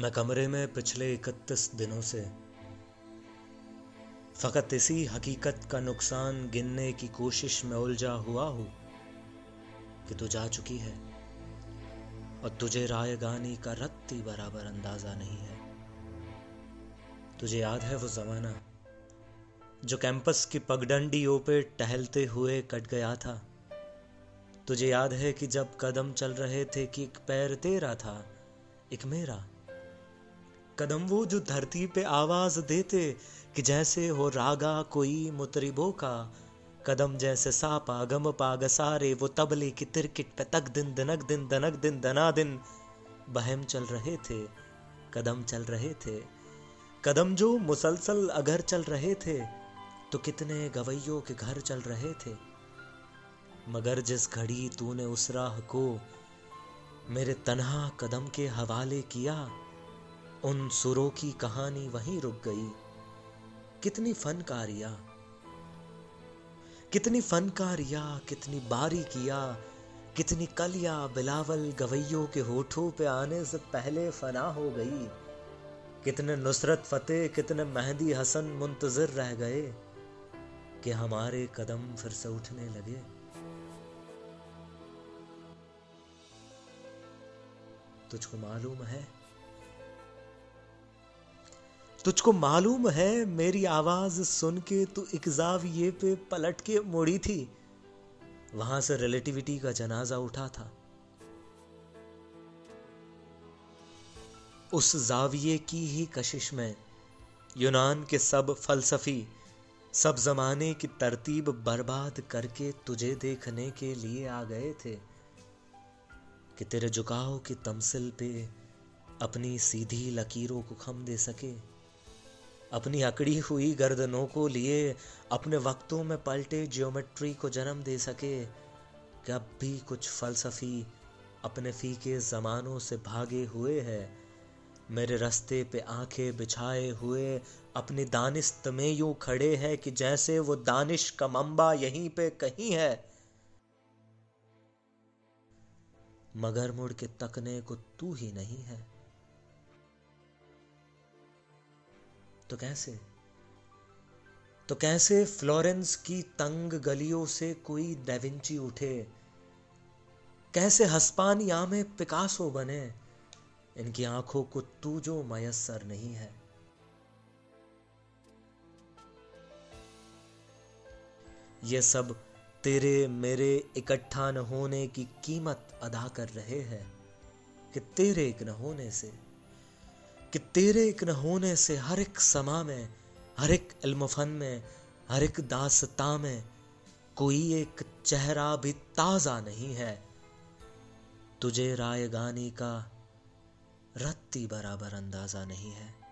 मैं कमरे में पिछले इकतीस दिनों से, फकत इसी हकीकत का नुकसान गिनने की कोशिश में उलझा हुआ हूँ कि तू जा चुकी है और तुझे राय गानी का रत्ती बराबर अंदाज़ा नहीं है। तुझे याद है वो जमाना जो कैंपस की पगडंडियों पे टहलते हुए कट गया था? तुझे याद है कि जब कदम चल रहे थे कि एक पैर तेरा था, एक मेरा कदम वो जो धरती पे आवाज़ देते कि जैसे हो रागा कोई मुतरिबो का। कदम जैसे सापा गम पाग सारे, वो तबले की तिरकिट पे तक दिन दनक दिन दनक दिन दना दिन। बहम चल रहे थे, कदम चल रहे थे। कदम जो मुसलसल अगर चल रहे थे तो कितने गवैयों के घर चल रहे थे। मगर जिस घड़ी तूने उस राह को मेरे तनहा कदम के हवाले किया उन सुरों की कहानी वहीं रुक गई। कितनी फनकारिया कितनी फनकारिया, कितनी बारीकिया कितनी कलिया बिलावल गवैयों के होठों पे आने से पहले फना हो गई। कितने नुसरत फतेह, कितने मेहदी हसन मुंतजर रह गए कि हमारे कदम फिर से उठने लगे। तुझको मालूम है तुझको मालूम है, मेरी आवाज़ सुन के तू एक जाविये पे पलट के मुड़ी थी। वहाँ से रिलेटिविटी का जनाजा उठा था। उस जाविये की ही कशिश में यूनान के सब फलसफी, सब जमाने की तरतीब बर्बाद करके तुझे देखने के लिए आ गए थे कि तेरे झुकाव की तमसिल पे अपनी सीधी लकीरों को खम दे सके। अपनी अकड़ी हुई गर्दनों को लिए अपने वक्तों में पलटे जियोमेट्री को जन्म दे सके। कब भी कुछ फलसफी अपने फीके ज़मानों से भागे हुए है, मेरे रास्ते पे आँखें बिछाए हुए अपनी दानिस्त में यूँ खड़े हैं कि जैसे वो दानिश का मंबा यहीं पे कहीं है। मगर मुड़ के तकने को तू ही नहीं है। तो कैसे? तो कैसे फ्लोरेंस की तंग गलियों से कोई डेविंची उठे? कैसे हस्पानिया में पिकासो बने? इनकी आँखों को तू जो मयसर नहीं है। ये सब तेरे मेरे इकट्ठा न होने की कीमत अदा कर रहे हैं कि तेरे एक न होने से। कि तेरे एक न होने से हर एक समा में, हर एक इल्मफन में, हर एक दासता में कोई एक चेहरा भी ताज़ा नहीं है। तुझे राय गानी का रत्ती बराबर अंदाज़ा नहीं है।